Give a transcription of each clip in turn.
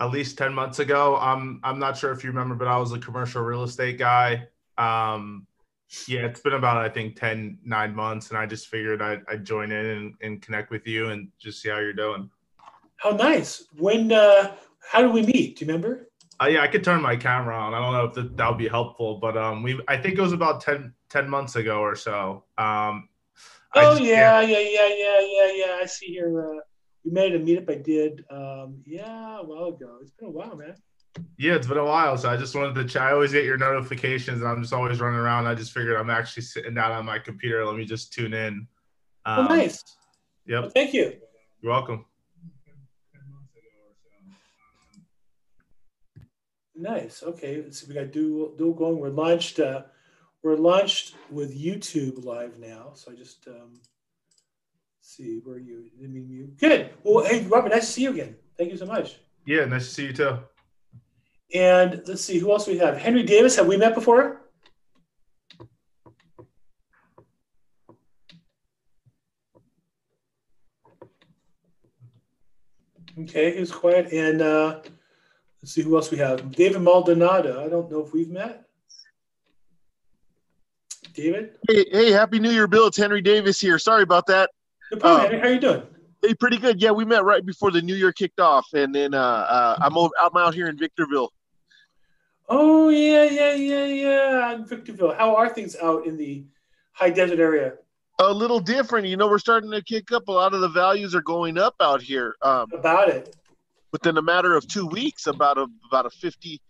at least 10 months ago. I'm I'm not sure if you remember, but I was a commercial real estate guy. Um, yeah, it's been about I think 10, 9 months, and I just figured I'd, I'd join in and, and connect with you and just see how you're doing. How nice. When uh how did we meet? Do you remember? Uh, yeah, I could turn my camera on. I don't know if that, that would be helpful, but um, we I think it was about 10, 10 months ago or so. Um, oh yeah, yeah, yeah, yeah, yeah, yeah. I see here. Uh, we made a meetup. I did. Um, yeah, a while ago. It's been a while, man. Yeah, it's been a while. So I just wanted to chat. I always get your notifications, and I'm just always running around. I just figured I'm actually sitting down on my computer. Let me just tune in. Um, oh, nice. Yep. Well, thank you. You're welcome. Nice. Okay. Let's see. We got dual dual going. We're launched. Uh, we're launched with YouTube live now. So I just um, see where you didn't mean you. Good. Well, hey, Robert, nice to see you again. Thank you so much. Yeah, nice to see you too. And let's see who else we have. Henry Davis. Have we met before? Okay, he's quiet. And uh, let's see who else we have. David Maldonado. I don't know if we've met. David. Hey, hey, happy New Year, Bill. It's Henry Davis here. Sorry about that. Uh, Henry. How you doing? Hey, pretty good. Yeah, we met right before the New Year kicked off, and then uh, uh, I'm over, I'm out here in Victorville. Oh yeah, yeah, yeah, yeah. In Victorville. How are things out in the high desert area? A little different. You know, we're starting to kick up. A lot of the values are going up out here. Um, about it. Within a matter of two weeks, about a about a fifty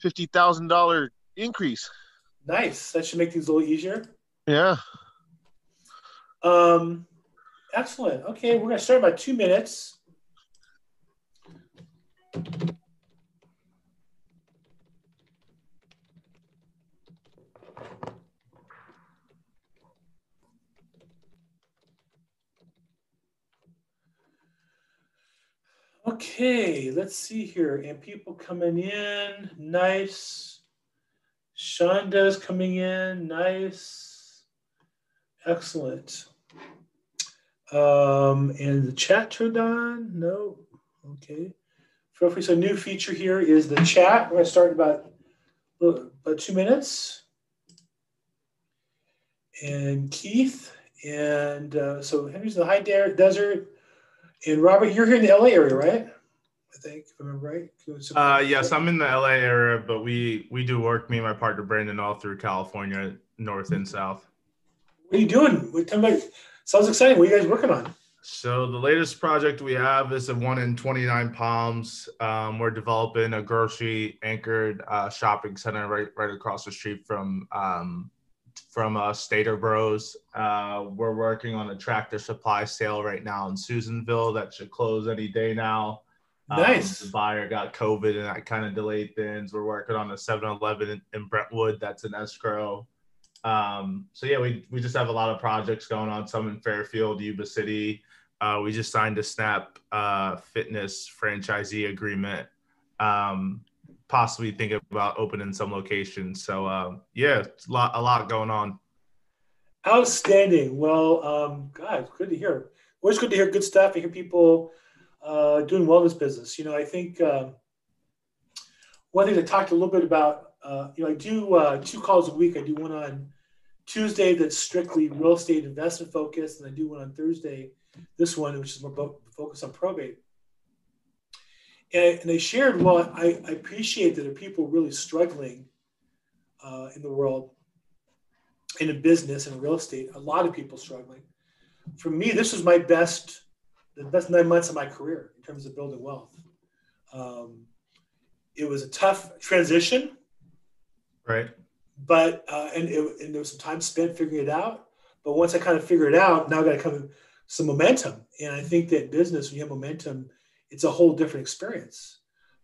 fifty thousand dollar increase. Nice. That should make things a little easier. Yeah. Um, excellent. Okay, we're gonna start about two minutes. Okay, let's see here. And people coming in. Nice. Shonda's coming in. Nice. Excellent. Um, and the chat turned on? No. Okay. Feel free. So, new feature here is the chat. We're going to start in about, about two minutes. And Keith. And uh, so, Henry's in the high desert and Robert, you're here in the LA area, right? I think, if I remember right. Uh, yes, I'm in the LA area, but we we do work. Me and my partner Brandon all through California, north and south. What are you doing? What, tell me, sounds exciting. What are you guys working on? So the latest project we have is a one in 29 Palms. Um, we're developing a grocery anchored uh, shopping center right right across the street from um, from uh, Stater Bros. Uh, we're working on a tractor supply sale right now in Susanville that should close any day now. Um, nice. Um, the buyer got COVID and that kind of delayed things. We're working on a 7 Eleven in, in, Brentwood that's an escrow. Um, so, yeah, we, we just have a lot of projects going on, some in Fairfield, Yuba City. Uh, we just signed a Snap uh, Fitness franchisee agreement. Um, possibly think about opening some locations. So uh, yeah, a lot a lot going on. Outstanding. Well, um, God, good to hear. Always good to hear good stuff. I hear people uh, doing wellness business. You know, I think uh, one thing I talked a little bit about. Uh, you know, I do uh, two calls a week. I do one on Tuesday that's strictly real estate investment focused, and I do one on Thursday. This one, which is more focused on probate and, and they shared, well, I, I appreciate that there are people really struggling uh, in the world, in a business, in real estate, a lot of people struggling. For me, this was my best, the best nine months of my career in terms of building wealth. Um, it was a tough transition. Right. But, uh, and, it, and there was some time spent figuring it out. But once I kind of figured it out, now I got to come some momentum. And I think that business, when you have momentum, it's a whole different experience.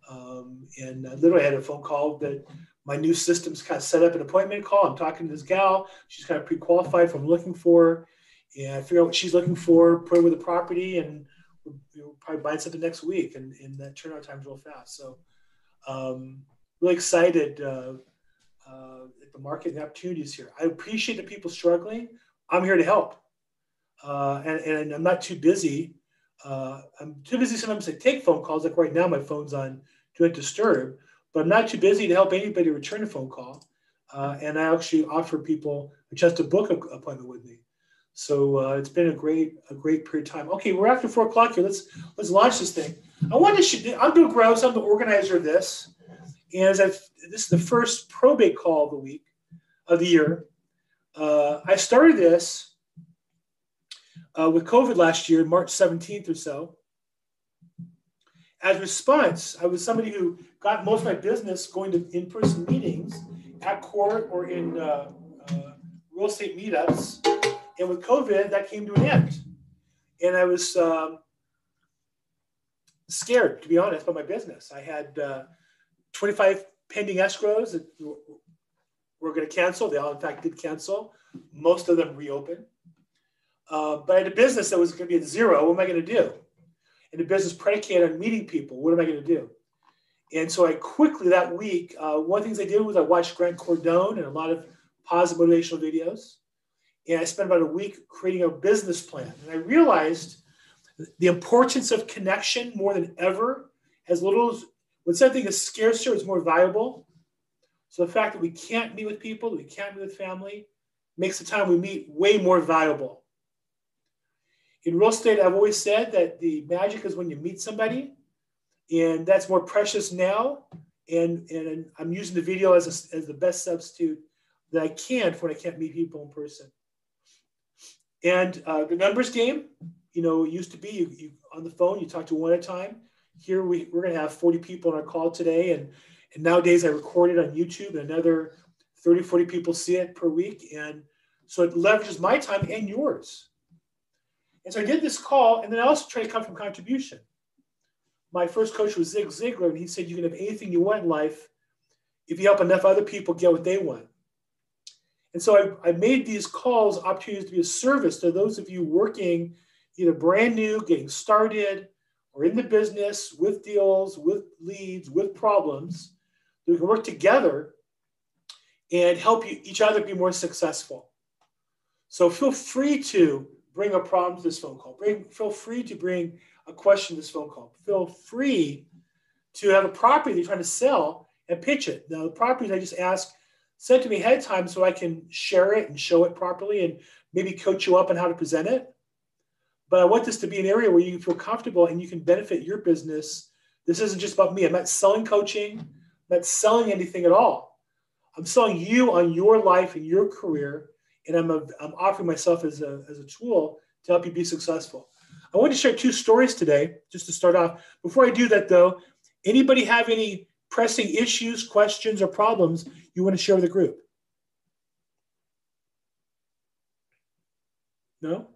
Um, and I literally had a phone call that my new system's kind of set up an appointment call. I'm talking to this gal. She's kind of pre-qualified for I'm looking for. And I figure out what she's looking for, put her with the property, and we'll, probably buy something next week. And, and that turnaround time's real fast. So um, really excited uh, uh, the market and the opportunities here. I appreciate the people struggling. I'm here to help. Uh, and, and I'm not too busy uh, I'm too busy sometimes to take phone calls. Like right now, my phone's on do not disturb. But I'm not too busy to help anybody return a phone call. Uh, and I actually offer people a chance to book an appointment with me. So uh, it's been a great, a great period of time. Okay, we're after four o'clock here. Let's let's launch this thing. I want to. I'm Bill Gross. I'm the organizer of this, and as I've, this is the first probate call of the week, of the year. Uh, I started this uh, with COVID last year, March 17th or so. As response, I was somebody who got most of my business going to in-person meetings at court or in uh, uh real estate meetups and with COVID, that came to an end. And I was um, scared, to be honest, about my business. I had uh, 25 pending escrows that were going to cancel. They all, in fact, did cancel. Most of them reopened. Uh, but I had a business that was going to be at zero. What am I going to do? And the business predicated on meeting people. What am I going to do? And so I quickly that week, uh, one of the things I did was I watched Grant Cardone and a lot of positive motivational videos. And I spent about a week creating a business plan. And I realized the importance of connection more than ever. As little as when something is scarcer, it's more valuable. So the fact that we can't meet with people, we can't meet with family, makes the time we meet way more valuable. In real estate, I've always said that the magic is when you meet somebody, and that's more precious now. And, and I'm using the video as, a, as the best substitute that I can for when I can't meet people in person. And uh, the numbers game, you know, it used to be you, you on the phone, you talk to one at a time. Here we, we're going to have 40 people on our call today. And, and nowadays I record it on YouTube and another 30, 40 people see it per week. And so it leverages my time and yours. And so I did this call, and then I also try to come from contribution. My first coach was Zig Ziglar, and he said, You can have anything you want in life if you help enough other people get what they want. And so I, I made these calls opportunities to be a service to those of you working either brand new, getting started, or in the business with deals, with leads, with problems. That we can work together and help you, each other be more successful. So feel free to bring a problem to this phone call. Bring, feel free to bring a question to this phone call. Feel free to have a property that you're trying to sell and pitch it. Now, the properties I just ask send to me ahead of time so I can share it and show it properly and maybe coach you up on how to present it. But I want this to be an area where you feel comfortable and you can benefit your business. This isn't just about me. I'm not selling coaching, I'm not selling anything at all. I'm selling you on your life and your career, and I'm, a, I'm offering myself as a, as a tool to help you be successful. I want to share two stories today, just to start off. Before I do that, though, anybody have any pressing issues, questions, or problems you want to share with the group? No?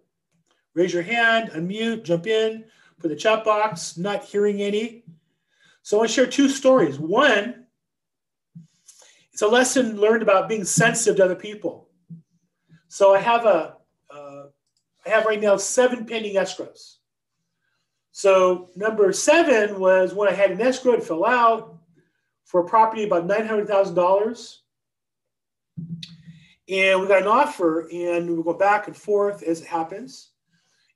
Raise your hand, unmute, jump in, put the chat box, not hearing any. So I want to share two stories. One, it's a lesson learned about being sensitive to other people. So I have a, uh, I have right now seven pending escrows. So number seven was when I had an escrow, it fell out for a property about $900,000. And we got an offer, and we go back and forth as it happens.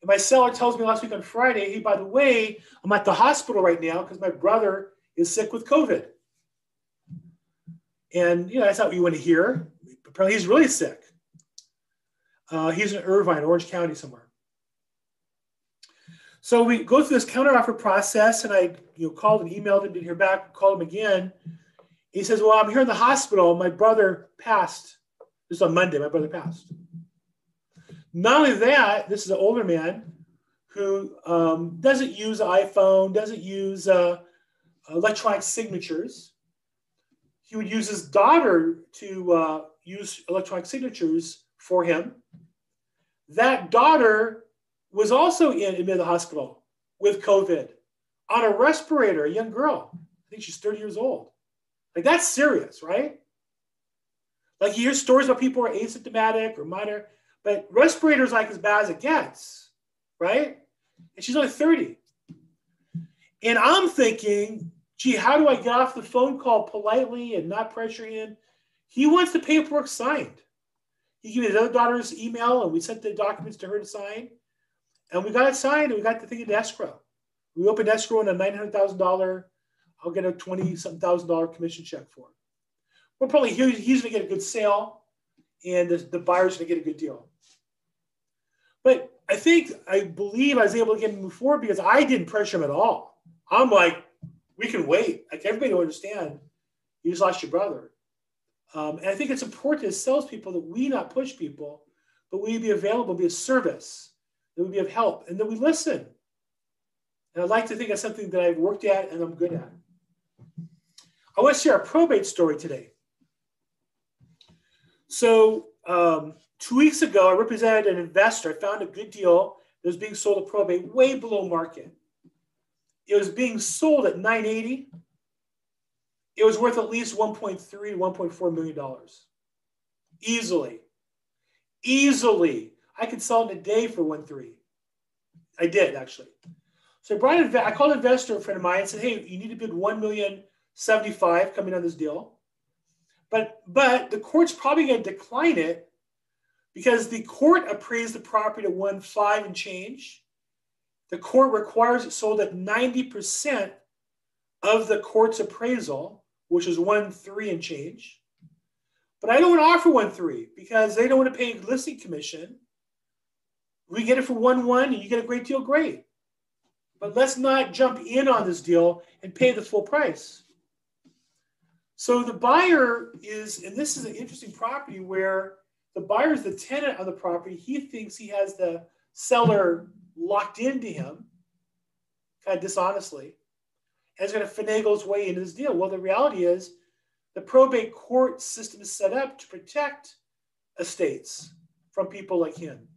And my seller tells me last week on Friday, hey, by the way, I'm at the hospital right now because my brother is sick with COVID. And, you know, that's not what you want to hear. Apparently, he's really sick. Uh, he's in Irvine, Orange County, somewhere. So we go through this counteroffer process, and I you know called and emailed him, didn't hear back, called him again. He says, Well, I'm here in the hospital. My brother passed. This is on Monday, my brother passed. Not only that, this is an older man who um, doesn't use iPhone, doesn't use uh, electronic signatures. He would use his daughter to uh, use electronic signatures for him. That daughter was also in, in the hospital with COVID on a respirator, a young girl. I think she's 30 years old. Like that's serious, right? Like you hear stories about people who are asymptomatic or minor, but respirators like as bad as it gets, right? And she's only 30. And I'm thinking, gee, how do I get off the phone call politely and not pressure him? He wants the paperwork signed. He gave his other daughter's email and we sent the documents to her to sign. And we got it signed and we got the thing in escrow. We opened escrow in a $900,000 I'll get a twenty something thousand dollar commission check for. it. We're probably he's going to get a good sale, and the, the buyer's to get a good deal. But I think I believe I was able to get him move forward because I didn't pressure him at all. I'm like, we can wait. Like everybody will understand. You just lost your brother. Um, and I think it's important as salespeople that we not push people, but we be available, be of service, that we be of help, and that we listen. And I'd like to think of something that I've worked at and I'm good at. I want to share a probate story today. So um, two weeks ago, I represented an investor. I found a good deal that was being sold at probate way below market. It was being sold at 980. It was worth at least 1.3 to 1.4 million dollars. Easily. Easily. I could sell it in a day for 1.3. I did actually. So I brought I called an investor, a friend of mine, and said, hey, you need to bid 1 million 75 coming on this deal. But but the court's probably going to decline it because the court appraised the property at one five and change the court requires it sold at 90% of the court's appraisal, which is one three and change. But I don't want to offer one three because they don't want to pay listing commission. We get it for one one and you get a great deal, great. But let's not jump in on this deal and pay the full price. So the buyer is, and this is an interesting property where the buyer is the tenant of the property. He thinks he has the seller locked into him, kind of dishonestly, and is going to finagle his way into this deal. Well, the reality is the probate court system is set up to protect estates from people like him.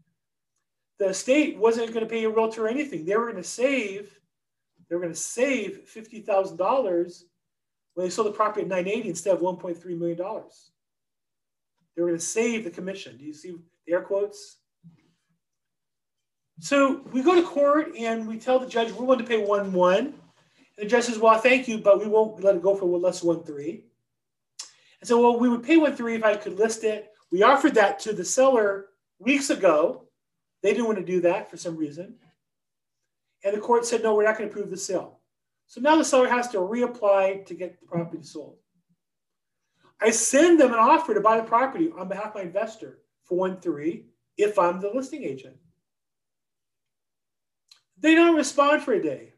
The estate wasn't going to pay a realtor anything. They were going to save, they were going to save fifty thousand dollars when they sold the property at 980 instead of 1.3 million dollars. They were going to save the commission. Do you see the air quotes? So we go to court and we tell the judge we're willing to pay one one. And the judge says, "Well, thank you, but we won't let it go for less one three." And so, well, we would pay one three if I could list it. We offered that to the seller weeks ago. They didn't want to do that for some reason, and the court said, "No, we're not going to approve the sale." So now the seller has to reapply to get the property sold. I send them an offer to buy the property on behalf of my investor for one three if I'm the listing agent. They don't respond for a day.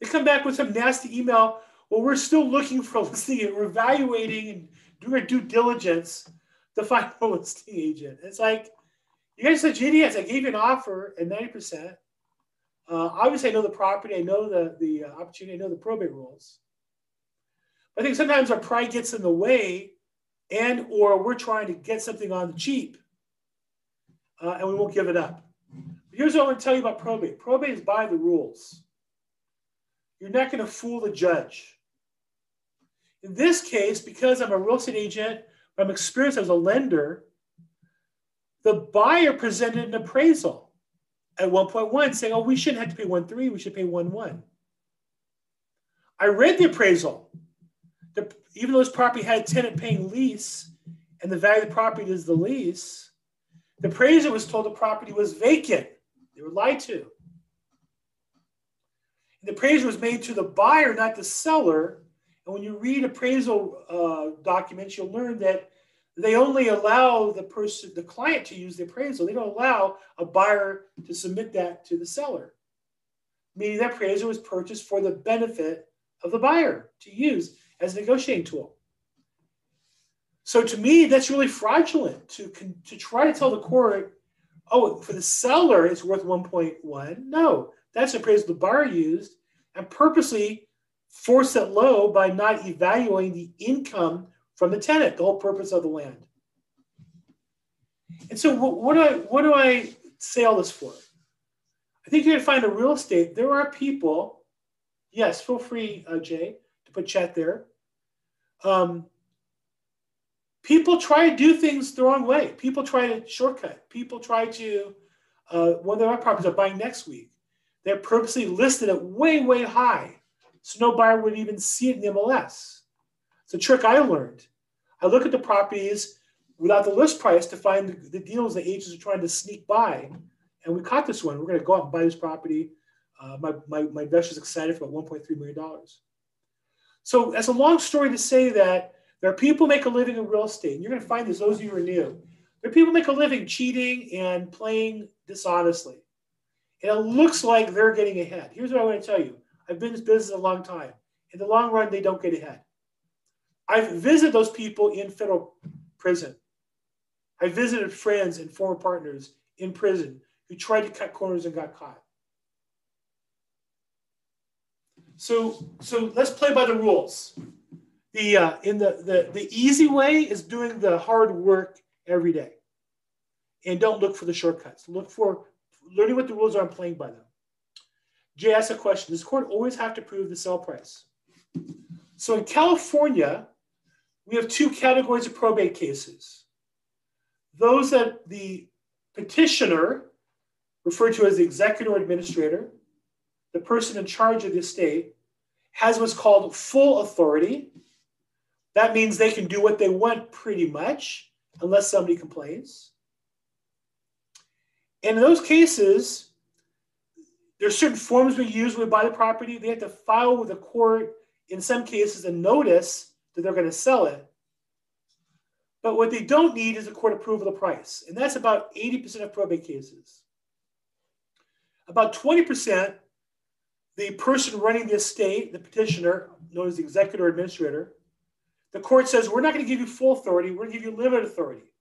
They come back with some nasty email. Well, we're still looking for a listing agent. We're evaluating and doing our due diligence to find a listing agent. It's like, you guys are such idiots. I gave you an offer at 90%. Uh, obviously, I know the property. I know the, the uh, opportunity. I know the probate rules. I think sometimes our pride gets in the way and or we're trying to get something on the cheap uh, and we won't give it up. But Here's what I want to tell you about probate probate is by the rules. You're not going to fool the judge. In this case, because I'm a real estate agent, I'm experienced as a lender, the buyer presented an appraisal at 1.1 saying, oh, we shouldn't have to pay 1.3, we should pay 1.1. I read the appraisal. The, even though this property had a tenant paying lease and the value of the property is the lease, the appraiser was told the property was vacant. They were lied to. And the appraisal was made to the buyer, not the seller. And when you read appraisal uh, documents, you'll learn that they only allow the person, the client, to use the appraisal. They don't allow a buyer to submit that to the seller. Meaning that appraisal was purchased for the benefit of the buyer to use as a negotiating tool. So to me, that's really fraudulent to, to try to tell the court oh, for the seller, it's worth 1.1. No, that's the appraisal the buyer used and purposely forced it low by not evaluating the income from the tenant, the whole purpose of the land. And so, what, what do I what do I say all this for? I think you're gonna find a real estate. There are people. Yes, feel free, uh, Jay, to put chat there. Um, people try to do things the wrong way. People try to shortcut. People try to, uh, one of my properties are buying next week. They're purposely listed at way, way high. So no buyer would even see it in the MLS. It's a trick I learned. I look at the properties without the list price to find the, the deals the agents are trying to sneak by. And we caught this one. We're going to go out and buy this property. Uh, my, my, my investor's excited for about $1.3 million. So that's a long story to say that there are people make a living in real estate. And you're going to find this, those of you who are new. There are people make a living cheating and playing dishonestly. And it looks like they're getting ahead. Here's what I want to tell you. I've been in this business a long time. In the long run, they don't get ahead. I've visited those people in federal prison. I visited friends and former partners in prison who tried to cut corners and got caught. So, so let's play by the rules. The uh, in the, the the easy way is doing the hard work every day, and don't look for the shortcuts. Look for learning what the rules are and playing by them. Jay asked a question: Does court always have to prove the sale price? So in California, we have two categories of probate cases. Those that the petitioner, referred to as the executor or administrator, the person in charge of the estate, has what's called full authority. That means they can do what they want pretty much, unless somebody complains. And in those cases, there's certain forms we use when we buy the property. They have to file with the court, in some cases, a notice that they're going to sell it. But what they don't need is a court approval of the price. And that's about 80% of probate cases. About 20%, the person running the estate, the petitioner, known as the executor administrator, the court says, we're not going to give you full authority, we're going to give you limited authority.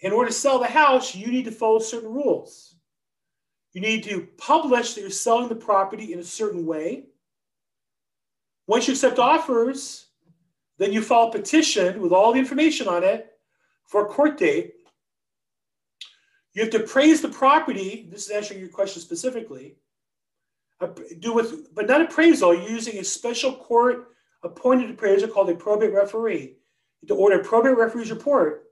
In order to sell the house, you need to follow certain rules. You need to publish that you're selling the property in a certain way. Once you accept offers, then you file a petition with all the information on it for a court date. You have to appraise the property. This is answering your question specifically. Do with, but not appraisal. Using a special court appointed appraiser called a probate referee to order a probate referee's report.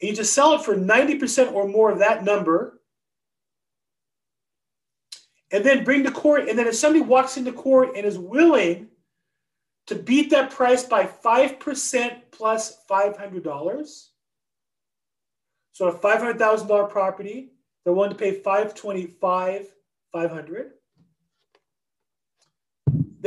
And you just sell it for 90% or more of that number. And then bring to court. And then if somebody walks into court and is willing to beat that price by 5% plus $500. So a $500,000 property, they're willing to pay 525, 500.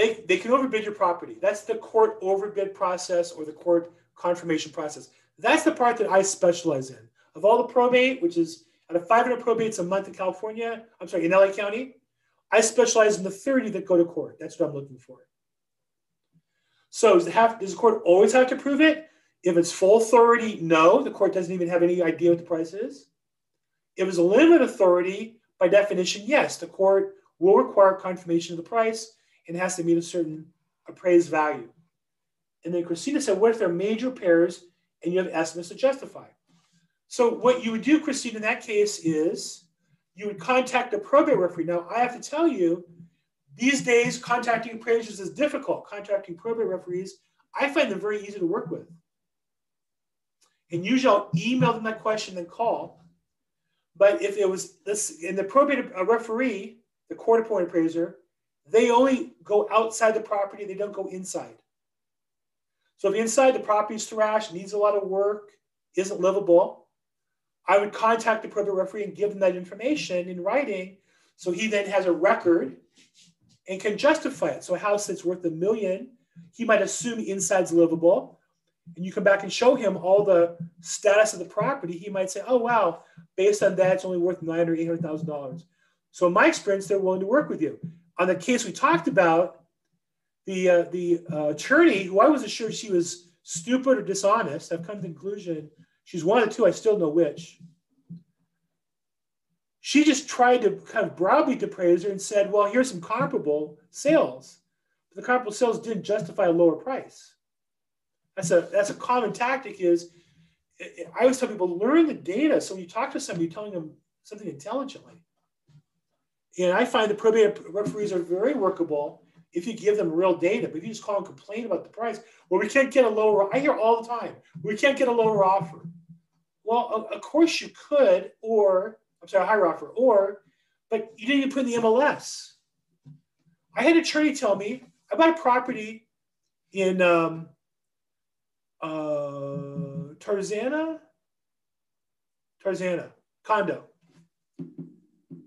They, they can overbid your property. That's the court overbid process or the court confirmation process. That's the part that I specialize in. Of all the probate, which is out of 500 probates a month in California, I'm sorry, in LA County, I specialize in the 30 that go to court. That's what I'm looking for. So does the, have, does the court always have to prove it? If it's full authority, no, the court doesn't even have any idea what the price is. If it's a limited authority, by definition, yes, the court will require confirmation of the price and has to meet a certain appraised value. And then Christina said, what if there are major pairs and you have estimates to justify? So what you would do, Christina, in that case is you would contact the probate referee. Now, I have to tell you, these days, contacting appraisers is difficult. Contacting probate referees, I find them very easy to work with. And usually I'll email them that question and call. But if it was this in the probate uh, referee, the court appointed appraiser, they only go outside the property, they don't go inside. So if inside the property is thrashed, needs a lot of work, isn't livable, I would contact the probate referee and give them that information in writing so he then has a record and can justify it. So a house that's worth a million, he might assume inside's livable. And you come back and show him all the status of the property. He might say, "Oh wow, based on that, it's only worth nine or eight hundred thousand dollars." So in my experience, they're willing to work with you. On the case we talked about, the uh, the uh, attorney, who I wasn't sure she was stupid or dishonest, I've come to the conclusion she's one of the two. I still know which she just tried to kind of browbeat the appraiser and said, well, here's some comparable sales. But the comparable sales didn't justify a lower price. That's a that's a common tactic is I always tell people learn the data. So when you talk to somebody, you're telling them something intelligently. And I find the probate referees are very workable if you give them real data. But if you just call and complain about the price, well, we can't get a lower. I hear all the time, we can't get a lower offer. Well, of course you could, or I'm sorry, a higher offer, or, but you didn't even put in the MLS. I had an attorney tell me I bought a property in um, uh, Tarzana, Tarzana condo.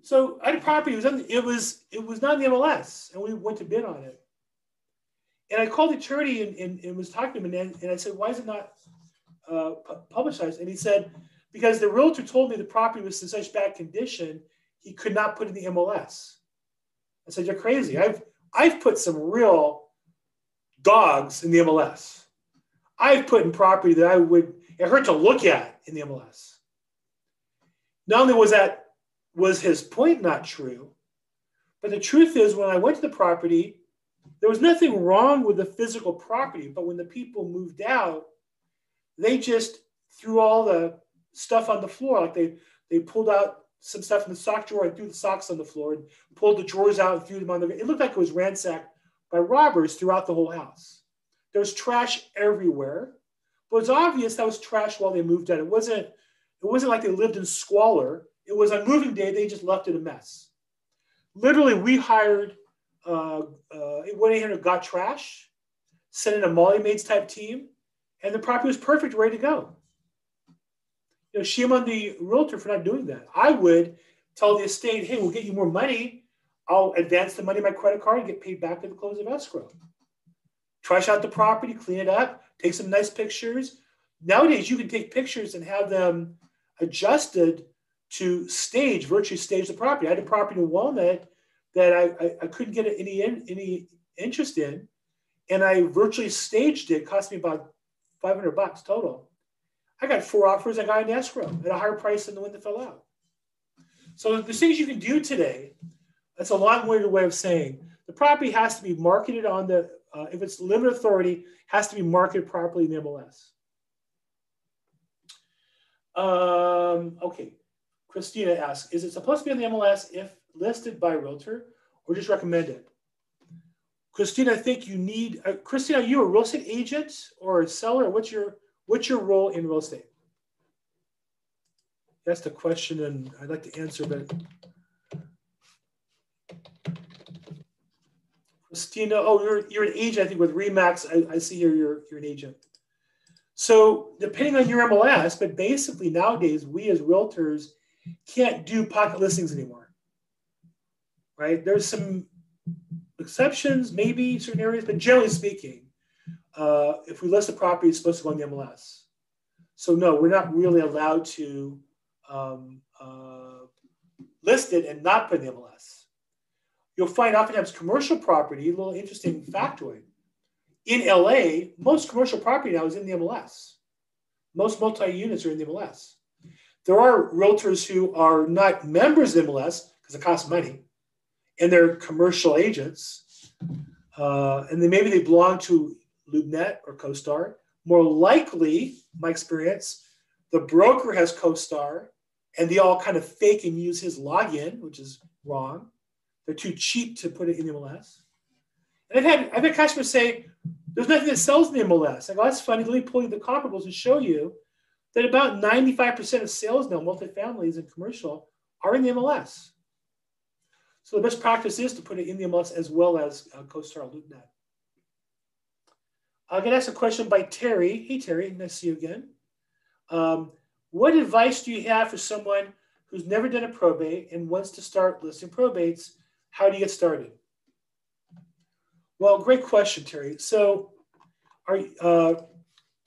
So I had a property. It was it was it was not in the MLS, and we went to bid on it. And I called the attorney and, and, and was talking to him, and, and I said, why is it not uh, publicized? And he said, because the realtor told me the property was in such bad condition, he could not put in the MLS. I said, you're crazy. I've, I've put some real dogs in the MLS. I've put in property that I would, it hurt to look at in the MLS. Not only was that, was his point not true, but the truth is when I went to the property, there was nothing wrong with the physical property, but when the people moved out, they just threw all the stuff on the floor. Like they they pulled out some stuff in the sock drawer and threw the socks on the floor and pulled the drawers out and threw them on the. It looked like it was ransacked by robbers throughout the whole house. There was trash everywhere, but it's obvious that was trash while they moved out. It wasn't. It wasn't like they lived in squalor. It was on moving day. They just left it a mess. Literally, we hired uh, uh, 1-800 got trash, sent in a Molly Maids type team, and the property was perfect, ready to go. You know, shame on the realtor for not doing that. I would tell the estate, hey, we'll get you more money. I'll advance the money on my credit card and get paid back at the close of escrow. Trash out the property, clean it up, take some nice pictures. Nowadays, you can take pictures and have them adjusted to stage, virtually stage the property. I had a property in Walnut that I, I, I couldn't get any any interest in, and I virtually staged it. it cost me about 500 bucks total. I got four offers. I got an escrow at a higher price than the one that fell out. So there's things you can do today. That's a long-winded way of saying the property has to be marketed on the uh, if it's limited authority has to be marketed properly in the MLS. Um, okay, Christina asks, is it supposed to be on the MLS if listed by realtor or just recommended? Christina, I think you need, uh, Christina, are you a real estate agent or a seller? What's your, what's your role in real estate? That's the question and I'd like to answer, but Christina, oh, you're, you're an agent, I think with Remax, I, I see here you're, you're an agent. So depending on your MLS, but basically nowadays we as realtors can't do pocket listings anymore right? There's some exceptions, maybe certain areas, but generally speaking, uh, if we list a property, it's supposed to go on the MLS. So no, we're not really allowed to um, uh, list it and not put in the MLS. You'll find oftentimes commercial property, a little interesting factoid. In LA, most commercial property now is in the MLS. Most multi-units are in the MLS. There are realtors who are not members of MLS because it costs money and they're commercial agents, uh, and then maybe they belong to LoopNet or CoStar. More likely, my experience, the broker has CoStar, and they all kind of fake and use his login, which is wrong. They're too cheap to put it in MLS. And I've had I've had customers say, "There's nothing that sells in MLS." I go, "That's funny. Let me pull you the comparables and show you that about 95% of sales now, multifamilies and commercial, are in the MLS." So the best practice is to put it in the MLS as well as uh, CoStar LoopNet. I'm going to ask a question by Terry. Hey, Terry, nice to see you again. Um, what advice do you have for someone who's never done a probate and wants to start listing probates? How do you get started? Well, great question, Terry. So, are uh,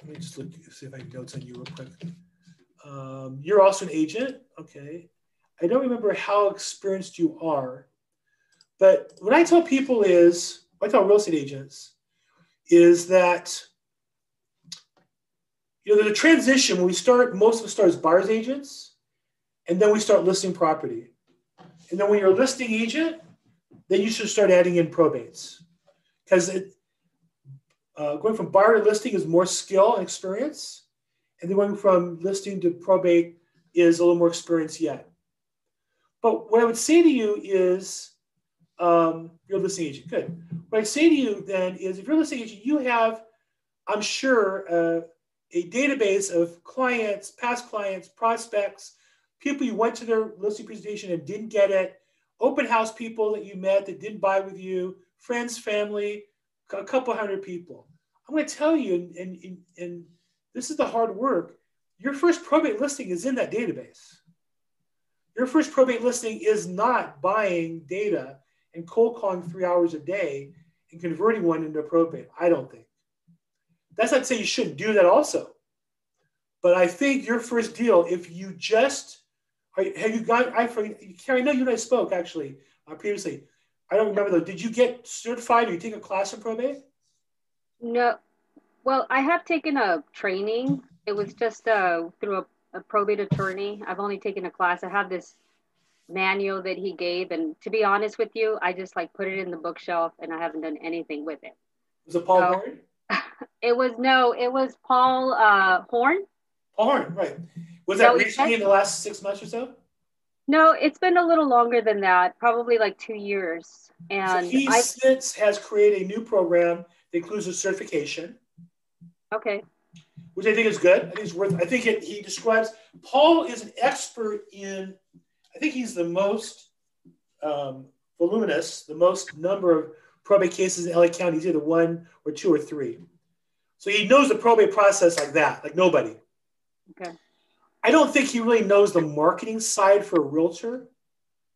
let me just look see if I can notes on you real quick. Um, you're also an agent, okay? I don't remember how experienced you are, but what I tell people is, I tell real estate agents, is that you know there's a transition when we start. Most of us start as buyers agents, and then we start listing property, and then when you're a listing agent, then you should start adding in probates, because uh, going from buyer to listing is more skill and experience, and then going from listing to probate is a little more experience yet. But what I would say to you is, um, you're a listing agent. Good. What I say to you then is, if you're a listing agent, you have, I'm sure, uh, a database of clients, past clients, prospects, people you went to their listing presentation and didn't get it, open house people that you met that didn't buy with you, friends, family, a couple hundred people. I'm going to tell you, and, and, and this is the hard work. Your first probate listing is in that database. Your first probate listing is not buying data and cold calling three hours a day and converting one into probate. I don't think. That's not to say you shouldn't do that also. But I think your first deal, if you just have you got I Carrie, I know you and I spoke actually uh, previously. I don't remember though. Did you get certified or you take a class in probate? No. Well, I have taken a training. It was just uh, through a, a probate attorney. I've only taken a class. I have this manual that he gave, and to be honest with you, I just like put it in the bookshelf, and I haven't done anything with it. Was it Paul so, Horn? It was no, it was Paul uh, Horn. Paul Horn, right? Was that recently in the last six months or so? No, it's been a little longer than that, probably like two years. And so he I, since has created a new program includes a certification. Okay. Which I think is good. I think it's worth. I think it, he describes Paul is an expert in. I think he's the most um, voluminous, the most number of probate cases in LA County. He's either one or two or three. So he knows the probate process like that, like nobody. Okay. I don't think he really knows the marketing side for a realtor.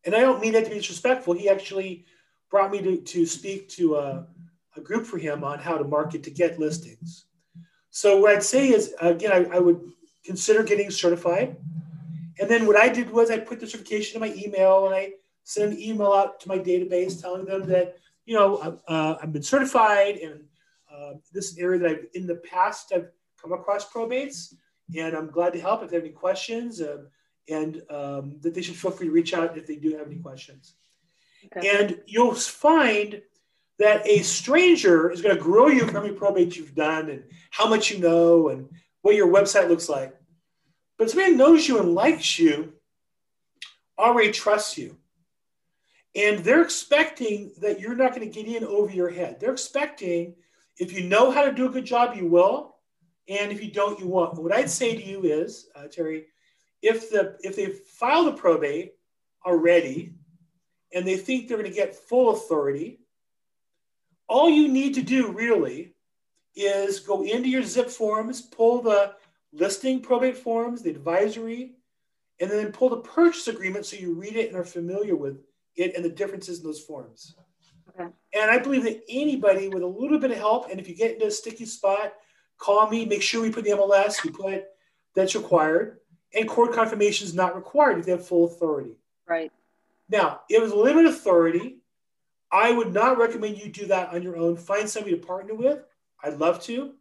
And I don't mean that to be disrespectful. He actually brought me to, to speak to a, a group for him on how to market to get listings. So what I'd say is, again, I, I would consider getting certified. And then what I did was I put the certification in my email and I sent an email out to my database telling them that, you know, uh, I've been certified and uh, this is an area that I've in the past I've come across probates and I'm glad to help if they have any questions, uh, and um, that they should feel free to reach out if they do have any questions. Okay. And you'll find that a stranger is going to grow you from how many probates you've done and how much you know and what your website looks like. But somebody knows you and likes you already trusts you. And they're expecting that you're not going to get in over your head. They're expecting if you know how to do a good job, you will. And if you don't, you won't. What I'd say to you is, uh, Terry, if the if they filed a probate already and they think they're going to get full authority, all you need to do really is go into your zip forms, pull the listing probate forms, the advisory, and then pull the purchase agreement so you read it and are familiar with it and the differences in those forms. Okay. And I believe that anybody with a little bit of help, and if you get into a sticky spot, call me, make sure we put the MLS, we put that's required, and court confirmation is not required if they have full authority. Right. Now, if it's limited authority, I would not recommend you do that on your own. Find somebody to partner with. I'd love to.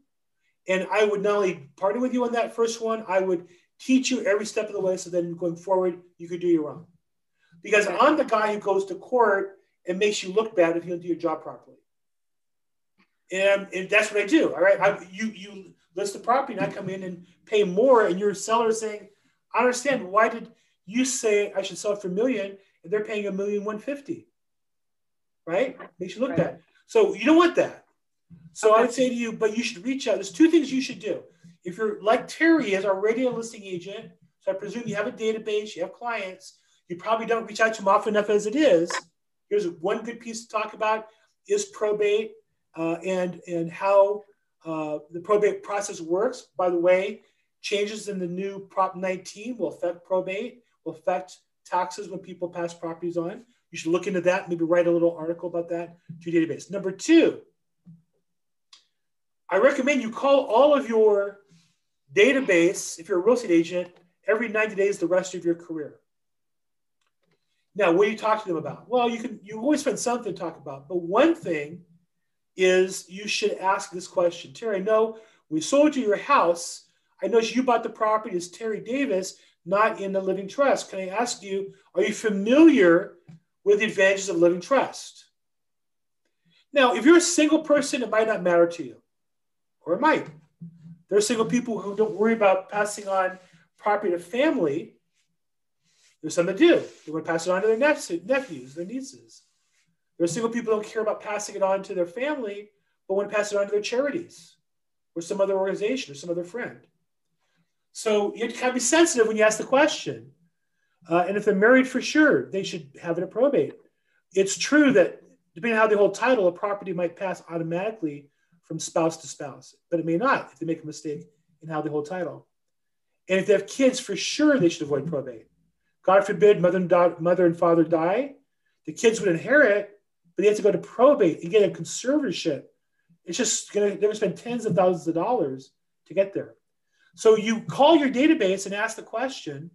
And I would not only partner with you on that first one, I would teach you every step of the way so then going forward, you could do your own. Because. I'm the guy who goes to court and makes you look bad if you don't do your job properly and, and that's what I do. All right, I, you you list the property, and I come in and pay more, and your seller saying, "I understand. Why did you say I should sell it for a million, and they're paying a million one fifty? Right? They should look right. bad. So you don't want that. So okay. I'd say to you, but you should reach out. There's two things you should do. If you're like Terry is already a listing agent, so I presume you have a database, you have clients. You probably don't reach out to them often enough as it is. Here's one good piece to talk about: is probate uh, and, and how uh, the probate process works. By the way, changes in the new Prop 19 will affect probate, will affect taxes when people pass properties on. You should look into that, maybe write a little article about that to your database. Number two, I recommend you call all of your database, if you're a real estate agent, every 90 days the rest of your career. Now, what do you talk to them about? Well, you can you always find something to talk about, but one thing is you should ask this question. Terry, I know we sold you your house. I know you bought the property as Terry Davis, not in the living trust. Can I ask you, are you familiar with the advantages of living trust? Now, if you're a single person, it might not matter to you, or it might. There are single people who don't worry about passing on property to family. There's some that do. They want to pass it on to their nephews, their nieces. There are single people who don't care about passing it on to their family, but want to pass it on to their charities or some other organization or some other friend. So you have to kind of be sensitive when you ask the question. Uh, and if they're married for sure, they should have it at probate. It's true that depending on how they hold title, a property might pass automatically from spouse to spouse, but it may not if they make a mistake in how they hold title. And if they have kids, for sure they should avoid probate. God forbid mother and, da- mother and father die, the kids would inherit, but they have to go to probate and get a conservatorship. It's just gonna they're gonna spend tens of thousands of dollars to get there. So you call your database and ask the question.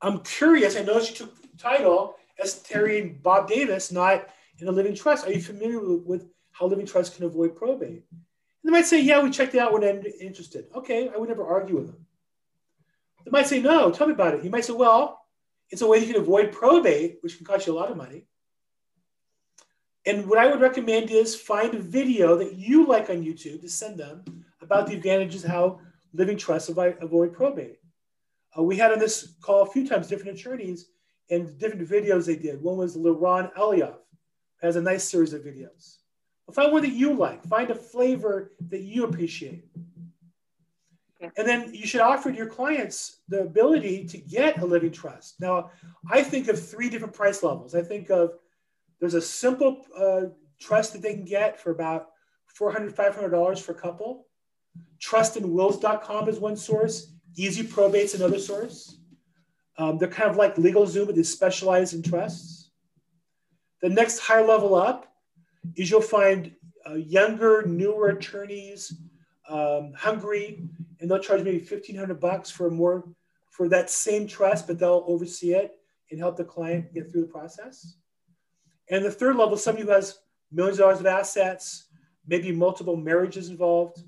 I'm curious. I noticed you took title as Terry and Bob Davis, not in a living trust. Are you familiar with how living trusts can avoid probate? And they might say, yeah, we checked it out when I'm interested. Okay, I would never argue with them. They might say, no, tell me about it. You might say, well, it's a way you can avoid probate, which can cost you a lot of money. And what I would recommend is find a video that you like on YouTube to send them about the advantages how living trusts avoid probate. Uh, we had on this call a few times different attorneys and different videos they did. One was Leron Elioff, has a nice series of videos. Well, find one that you like. Find a flavor that you appreciate. And then you should offer to your clients the ability to get a living trust. Now, I think of three different price levels. I think of there's a simple uh, trust that they can get for about $400, $500 for a couple. Trustandwills.com is one source. Easy Probate's another source. Um, they're kind of like LegalZoom, but they specialize in trusts. The next higher level up is you'll find uh, younger, newer attorneys um, hungry, and they'll charge maybe fifteen hundred bucks for more for that same trust, but they'll oversee it and help the client get through the process. And the third level, somebody who has millions of dollars of assets, maybe multiple marriages involved,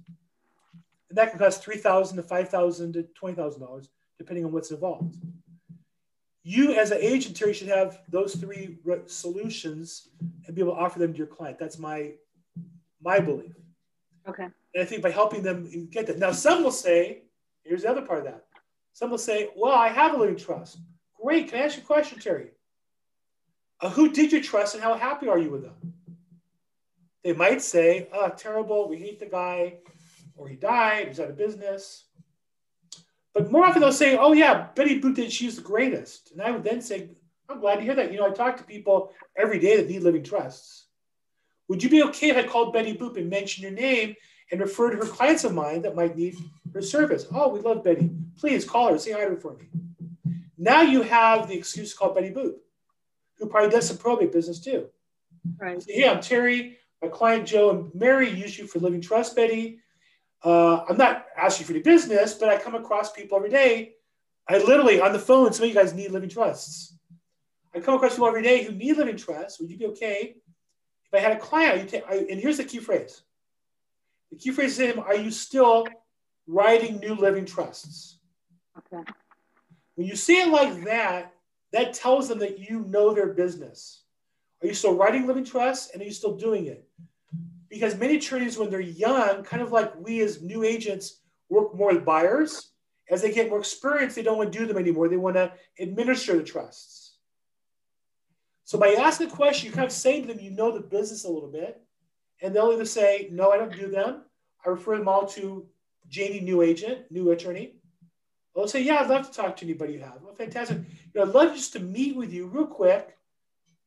and that can cost three thousand to five thousand to twenty thousand dollars, depending on what's involved. You, as an agent, Terry, should have those three solutions and be able to offer them to your client. That's my my belief. Okay. And I think by helping them get that. Now, some will say, here's the other part of that. Some will say, well, I have a living trust. Great. Can I ask you a question, Terry? Uh, who did you trust and how happy are you with them? They might say, oh, terrible. We hate the guy, or he died, he's out of business. But more often they'll say, oh, yeah, Betty Boop did, she's the greatest. And I would then say, I'm glad to hear that. You know, I talk to people every day that need living trusts. Would you be okay if I called Betty Boop and mentioned your name and referred to her clients of mine that might need her service. Oh, we love Betty. Please call her, say hi to her for me. Now you have the excuse to call Betty Boop, who probably does some probate business too. Right. So, hey, I'm Terry. My client Joe and Mary use you for living trust, Betty. Uh, I'm not asking for any business, but I come across people every day. I literally on the phone. Some of you guys need living trusts. I come across people every day who need living trusts. Would you be okay if I had a client? You take, I, and here's the key phrase: the key phrase is Are you still writing new living trusts? Okay. When you say it like that, that tells them that you know their business. Are you still writing living trusts and are you still doing it? Because many attorneys, when they're young, kind of like we as new agents, work more with buyers. As they get more experience, they don't want to do them anymore. They want to administer the trusts. So by asking the question, you're kind of saying to them, you know the business a little bit. And they'll either say, no, I don't do them. I refer them all to Janie, new agent, new attorney. Or they'll say, yeah, I'd love to talk to anybody you have. Well, fantastic. You know, I'd love just to meet with you real quick.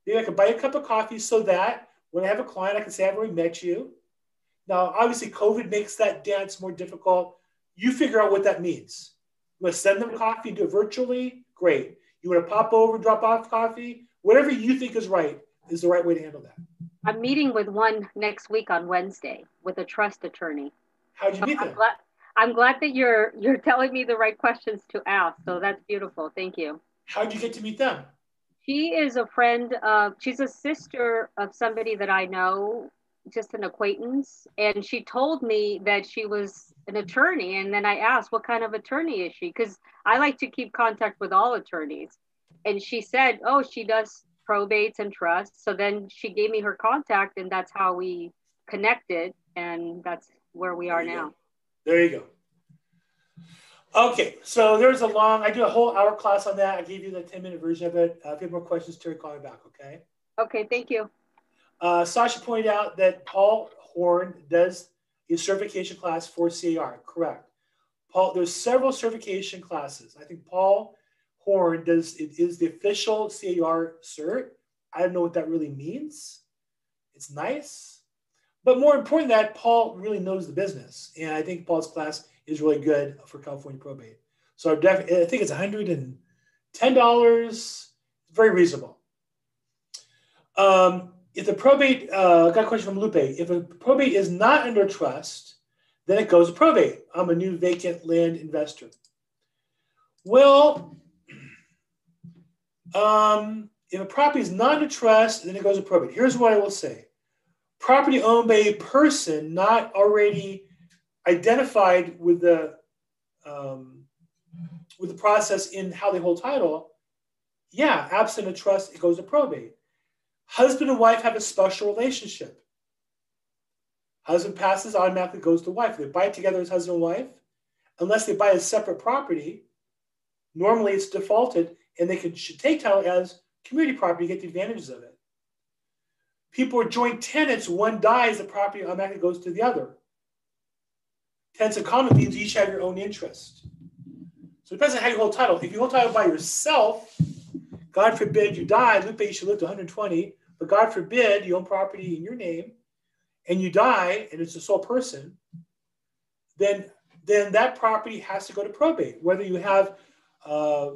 Maybe I could buy a cup of coffee so that when I have a client, I can say I've already met you. Now, obviously, COVID makes that dance more difficult. You figure out what that means. You want to send them coffee, do it virtually? Great. You want to pop over, drop off coffee? Whatever you think is right is the right way to handle that. I'm meeting with one next week on Wednesday with a trust attorney. How'd you meet I'm them? glad, I'm glad that you're you're telling me the right questions to ask. So that's beautiful. Thank you. How'd you get to meet them? She is a friend of she's a sister of somebody that I know, just an acquaintance. And she told me that she was an attorney. And then I asked, what kind of attorney is she? Because I like to keep contact with all attorneys. And she said, Oh, she does probates and trusts. So then she gave me her contact, and that's how we connected, and that's where we are now. Go. There you go. Okay, so there's a long. I do a whole hour class on that. I gave you the 10 minute version of it. Uh, if you have more questions, Terry, call me back. Okay. Okay. Thank you. Uh, Sasha pointed out that Paul Horn does a certification class for CAR. Correct. Paul, there's several certification classes. I think Paul Horn does it is the official CAR cert. I don't know what that really means. It's nice, but more important that Paul really knows the business, and I think Paul's class is really good for California probate. So I, I think it's 110 dollars, very reasonable. Um, if the probate, uh, got a question from Lupe. If a probate is not under trust, then it goes to probate. I'm a new vacant land investor. Well, um, if a property is not under trust, then it goes to probate. Here's what I will say property owned by a person not already identified with the um, with the process in how they hold title, yeah, absent a trust, it goes to probate. Husband and wife have a special relationship. Husband passes, automatically goes to wife. They buy together as husband and wife. Unless they buy a separate property, normally it's defaulted and they can should take title as community property get the advantages of it. People are joint tenants, one dies, the property automatically goes to the other. Tenants in common means you each have your own interest. So it depends on how you hold title. If you hold title by yourself, God forbid you die, Lupe, you should live to 120, but God forbid you own property in your name and you die and it's a sole person, then, then that property has to go to probate. Whether you have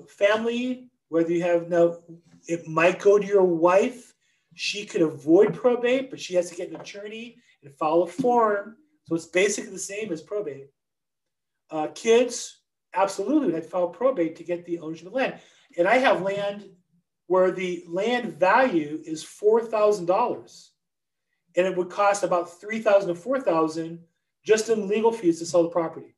family, whether you have no, it might go to your wife. She could avoid probate, but she has to get an attorney and file a form. So it's basically the same as probate. Uh, kids, absolutely, would have to file probate to get the ownership of land. And I have land where the land value is $4,000 and it would cost about 3000 to 4000 just in legal fees to sell the property.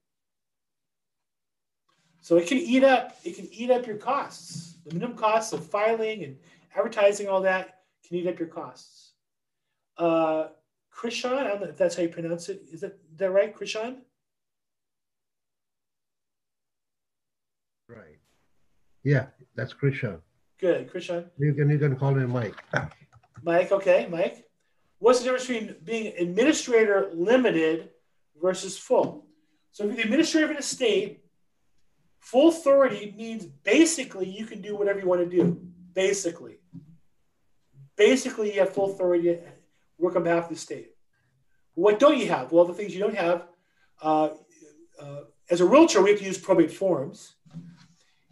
So it can eat up, it can eat up your costs. The minimum costs of filing and advertising, all that can eat up your costs. Uh, Krishan, I don't know if that's how you pronounce it. Is that, that right, Krishan? Right. Yeah, that's Krishan. Good, Krishan. You can you can call me Mike. Mike, okay, Mike. What's the difference between being administrator limited versus full? So if you're the administrator of an estate, full authority means basically you can do whatever you want to do. Basically. Basically, you have full authority work on behalf of the state. What don't you have? Well, the things you don't have, uh, uh, as a realtor, we have to use probate forms.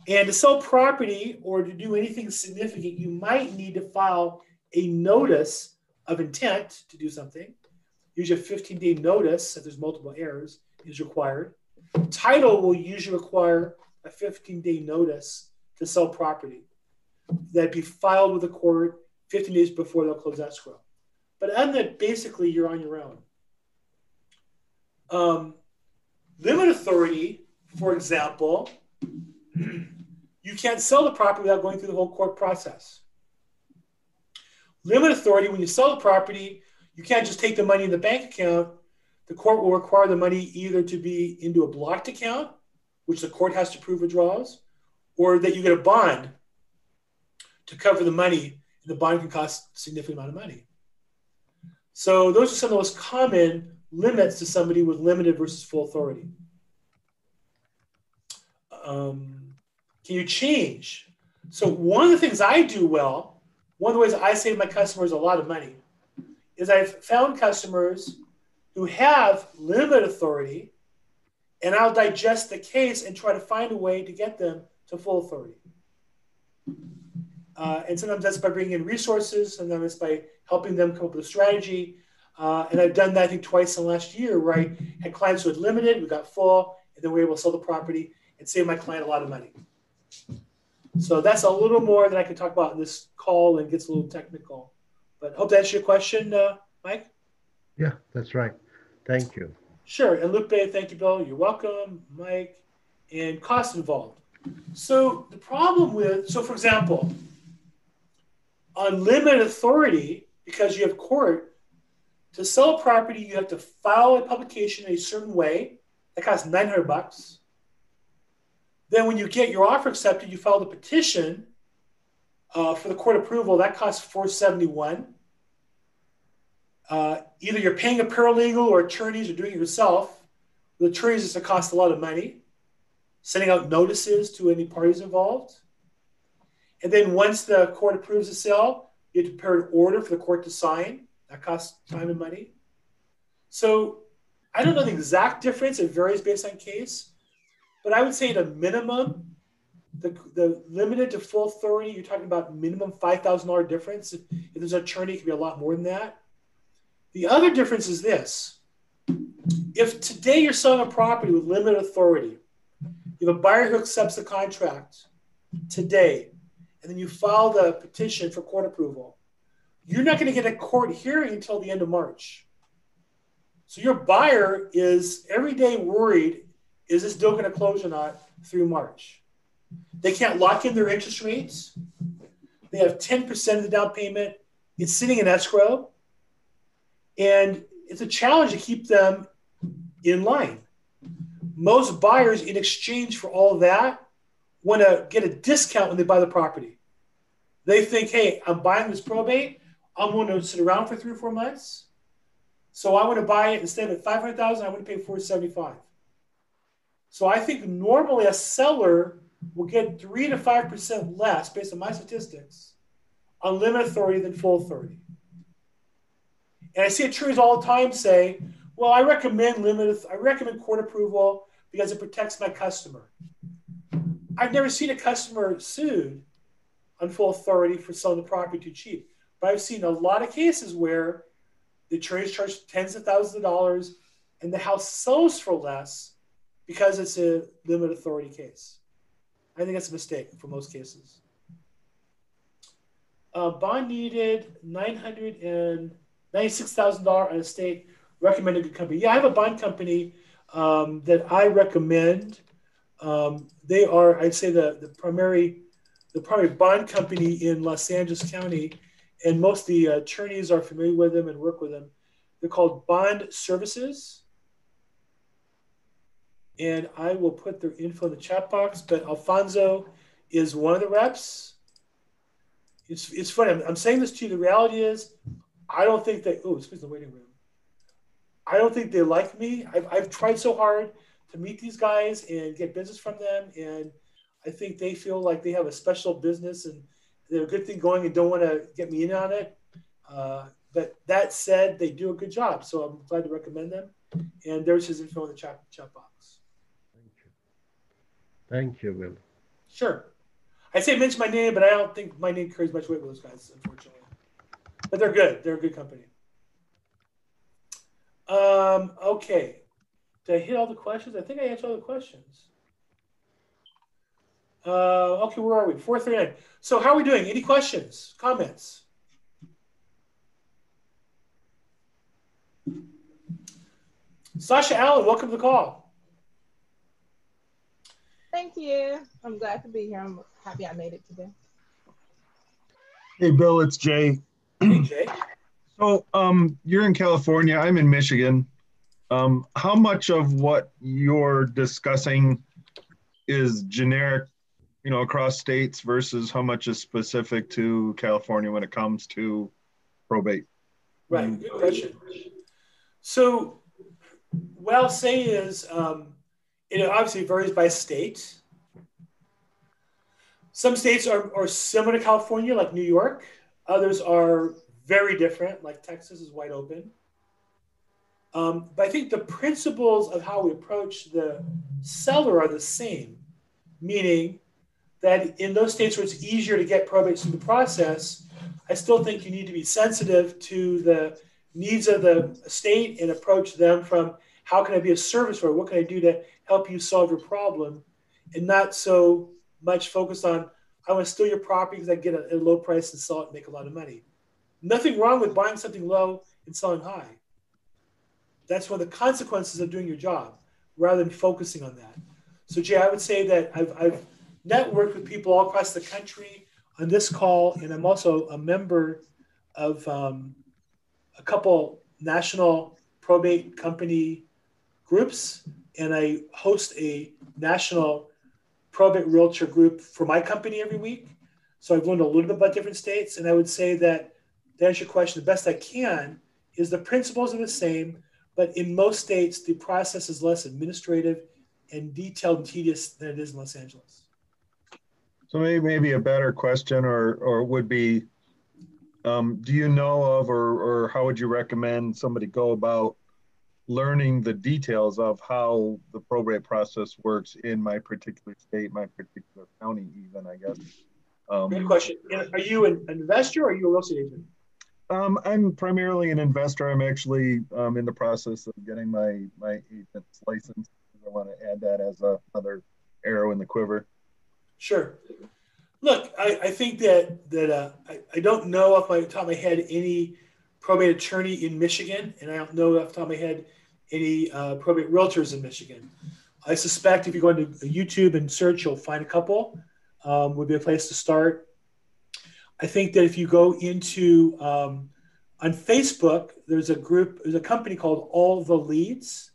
And to sell property or to do anything significant, you might need to file a notice of intent to do something. Usually a 15 day notice if there's multiple errors is required. Title will usually require a 15 day notice to sell property that be filed with the court 15 days before they'll close escrow. But than that, basically, you're on your own. Um, limit authority, for example, you can't sell the property without going through the whole court process. Limit authority, when you sell the property, you can't just take the money in the bank account. The court will require the money either to be into a blocked account, which the court has to prove withdrawals, or that you get a bond to cover the money. And the bond can cost a significant amount of money. So those are some of the most common limits to somebody with limited versus full authority. Um, can you change? So one of the things I do well one of the ways I save my customers a lot of money is I've found customers who have limited authority, and I'll digest the case and try to find a way to get them to full authority. Uh, and sometimes that's by bringing in resources, and sometimes it's by helping them come up with a strategy. Uh, and I've done that, I think, twice in the last year where I had clients who had limited, we got full, and then we were able to sell the property and save my client a lot of money. So that's a little more than I can talk about in this call and gets a little technical. But hope that answers your question, uh, Mike. Yeah, that's right. Thank you. Sure. And Lupe, thank you, Bill. You're welcome, Mike. And cost involved. So the problem with, so for example, unlimited authority, because you have court, to sell property, you have to file a publication in a certain way. That costs 900 bucks. Then when you get your offer accepted, you file the petition uh, for the court approval. That costs 471. Uh, either you're paying a paralegal or attorneys or doing it yourself. The attorneys is to cost a lot of money. Sending out notices to any parties involved. And then once the court approves the sale, you have to prepare an order for the court to sign. That costs time and money. So I don't know the exact difference. It varies based on case. But I would say at a minimum, the, the limited to full authority, you're talking about minimum $5,000 difference. If, there's an attorney, it could be a lot more than that. The other difference is this. If today you're selling a property with limited authority, you have a buyer who accepts the contract today, and then you file the petition for court approval, you're not going to get a court hearing until the end of March. So your buyer is every day worried is this deal going to close or not through March? They can't lock in their interest rates. They have 10% of the down payment. It's sitting in escrow. And it's a challenge to keep them in line. Most buyers, in exchange for all that, want to get a discount when they buy the property. They think, hey, I'm buying this probate. I'm going to sit around for three or four months. So I want to buy it instead of 500,000, I want to pay 475. So I think normally a seller will get three to 5% less based on my statistics on limited authority than full authority. And I see attorneys all the time say, well, I recommend limited, I recommend court approval because it protects my customer. I've never seen a customer sued on full authority for selling the property too cheap. But I've seen a lot of cases where the attorneys charge tens of thousands of dollars and the house sells for less because it's a limited authority case. I think that's a mistake for most cases. Uh, bond needed nine hundred and ninety-six thousand dollar on a estate. Recommended good company. Yeah, I have a bond company um, that I recommend. Um, they are, I'd say, the the primary the primary bond company in Los Angeles County, and most of the attorneys are familiar with them and work with them. They're called Bond Services and I will put their info in the chat box. But Alfonso is one of the reps. It's, it's funny. I'm, I'm saying this to you. The reality is, I don't think they. Oh, excuse the waiting room. I don't think they like me. I've, I've tried so hard to meet these guys and get business from them, and I think they feel like they have a special business and they're a good thing going and don't want to get me in on it. Uh, but that said, they do a good job, so I'm glad to recommend them. And there's his info in the chat, chat box. Thank you. Thank you, Will. Sure. I say mention my name, but I don't think my name carries much weight with those guys, unfortunately. But they're good. They're a good company. Um, okay. Did I hit all the questions? I think I answered all the questions. Uh, okay, where are we? 439. So how are we doing? Any questions, comments? Sasha Allen, welcome to the call. Thank you. I'm glad to be here. I'm happy I made it today. Hey, Bill, it's Jay. Hey, Jay. So, um, you're in California. I'm in Michigan. Um, how much of what you're discussing is generic, you know, across states versus how much is specific to California when it comes to probate? Right. Good question. So, what I'll say is, um, it obviously varies by state. Some states are, are similar to California, like New York. Others are very different, like Texas is wide open. Um, but I think the principles of how we approach the seller are the same, meaning that in those states where it's easier to get probates through the process, I still think you need to be sensitive to the needs of the state and approach them from how can I be a service for? What can I do to help you solve your problem? And not so much focused on I want to steal your property because I get a, a low price and sell it and make a lot of money. Nothing wrong with buying something low and selling high. That's one of the consequences of doing your job rather than focusing on that. So, Jay, I would say that I've, I've networked with people all across the country on this call, and I'm also a member of um, a couple national probate company groups, and I host a national probate realtor group for my company every week. So I've learned a little bit about different states, and I would say that to answer your question the best I can is the principles are the same, but in most states the process is less administrative and detailed and tedious than it is in Los Angeles. So maybe maybe a better question or or would be, um, do you know of or or how would you recommend somebody go about learning the details of how the probate process works in my particular state, my particular county, even I guess. Um, Great question. Are you an investor or are you a real estate agent? Um, I'm primarily an investor. I'm actually um, in the process of getting my my agent's license. I want to add that as a, another arrow in the quiver. Sure. Look, I, I think that that uh, I, I don't know off my top of my head any probate attorney in Michigan, and I don't know off the top of my head any uh, probate realtors in Michigan. I suspect if you go into YouTube and search, you'll find a couple. Um, would be a place to start. I think that if you go into um, on Facebook, there's a group, there's a company called All the Leads,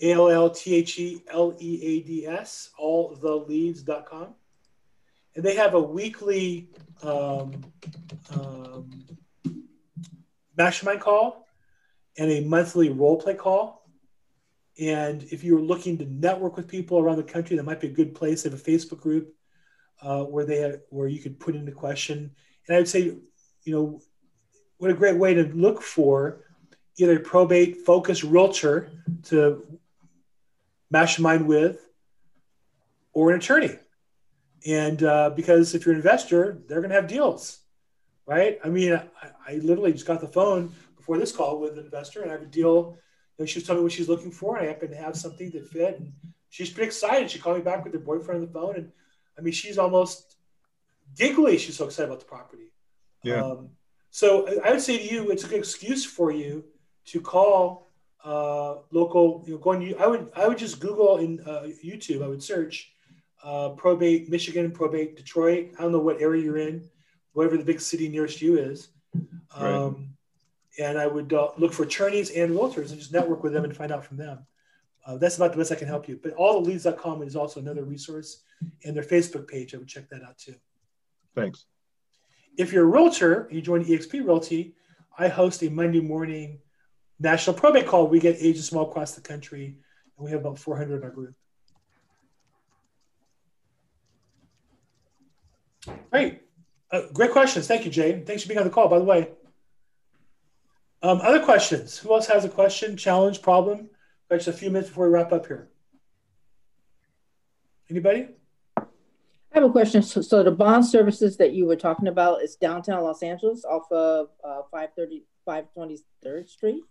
A L L T H E L E A D S, alltheleads.com. And they have a weekly um, um, mastermind call and a monthly role play call. And if you're looking to network with people around the country, that might be a good place. They have a Facebook group uh, where they where you could put in a question. And I would say, you know, what a great way to look for either probate focused realtor to mastermind with or an attorney. And uh, because if you're an investor, they're going to have deals, right? I mean, I, I, literally just got the phone before this call with an investor, and I have a deal. Know, she was telling me what she's looking for, and I happen to have something that fit. And she's pretty excited. She called me back with her boyfriend on the phone, and I mean, she's almost giggly. She's so excited about the property. Yeah. Um, so I would say to you, it's a good excuse for you to call uh, local. You know, going. I would I would just Google in uh, YouTube. I would search uh, probate Michigan, probate Detroit. I don't know what area you're in, whatever the big city nearest you is. Um, right. And I would uh, look for attorneys and realtors and just network with them and find out from them. Uh, that's about the best I can help you. But alltheleads.com is also another resource, and their Facebook page. I would check that out too. Thanks. If you're a realtor and you join EXP Realty, I host a Monday morning national probate call. We get agents from all across the country, and we have about 400 in our group. Great. Uh, great questions. Thank you, Jay. Thanks for being on the call, by the way. Um, other questions? Who else has a question, challenge, problem? Got just a few minutes before we wrap up here. Anybody? I have a question. So, so, the bond services that you were talking about is downtown Los Angeles off of uh, 530, 523rd Street?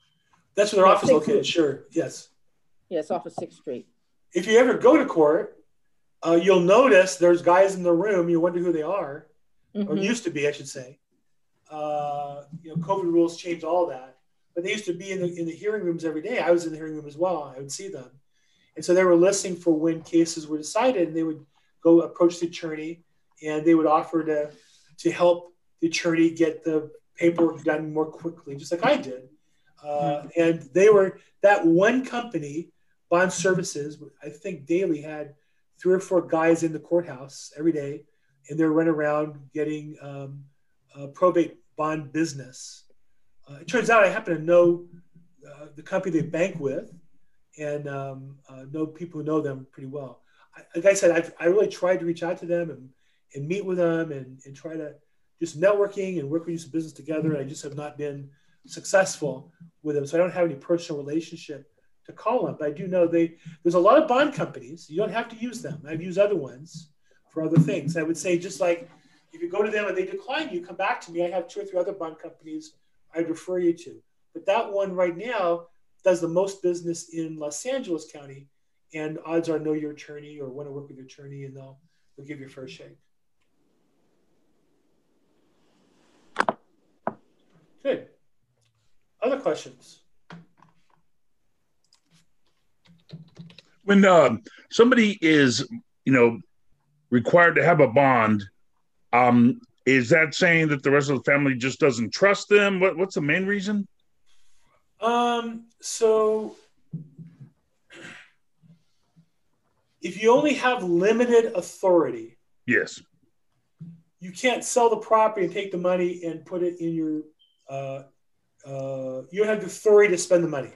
That's where their office is located, sure. Yes. Yes, off of 6th Street. If you ever go to court, uh, you'll notice there's guys in the room. You wonder who they are, mm-hmm. or used to be, I should say. Uh, you know, COVID rules changed all that, but they used to be in the in the hearing rooms every day. I was in the hearing room as well. I would see them, and so they were listening for when cases were decided, and they would go approach the attorney, and they would offer to to help the attorney get the paperwork done more quickly, just like I did. Uh, mm-hmm. and they were that one company, Bond Services. I think daily had three or four guys in the courthouse every day, and they're running around getting um, probate bond business. Uh, it turns out I happen to know uh, the company they bank with, and um, uh, know people who know them pretty well. I, like I said, I've, I really tried to reach out to them and, and meet with them and, and try to just networking and work with some business together. And I just have not been successful with them. So I don't have any personal relationship to call them. But I do know they there's a lot of bond companies. You don't have to use them. I've used other ones for other things. I would say just like if you go to them and they decline you, come back to me. I have two or three other bond companies I'd refer you to. But that one right now does the most business in Los Angeles County, and odds are know your attorney or want to work with your attorney, and they'll they'll give you a fair shake. Good. Other questions? when uh, somebody is, you know, required to have a bond, um, is that saying that the rest of the family just doesn't trust them? What, what's the main reason? Um, so if you only have limited authority, yes, you can't sell the property and take the money and put it in your. Uh, uh, you don't have the authority to spend the money.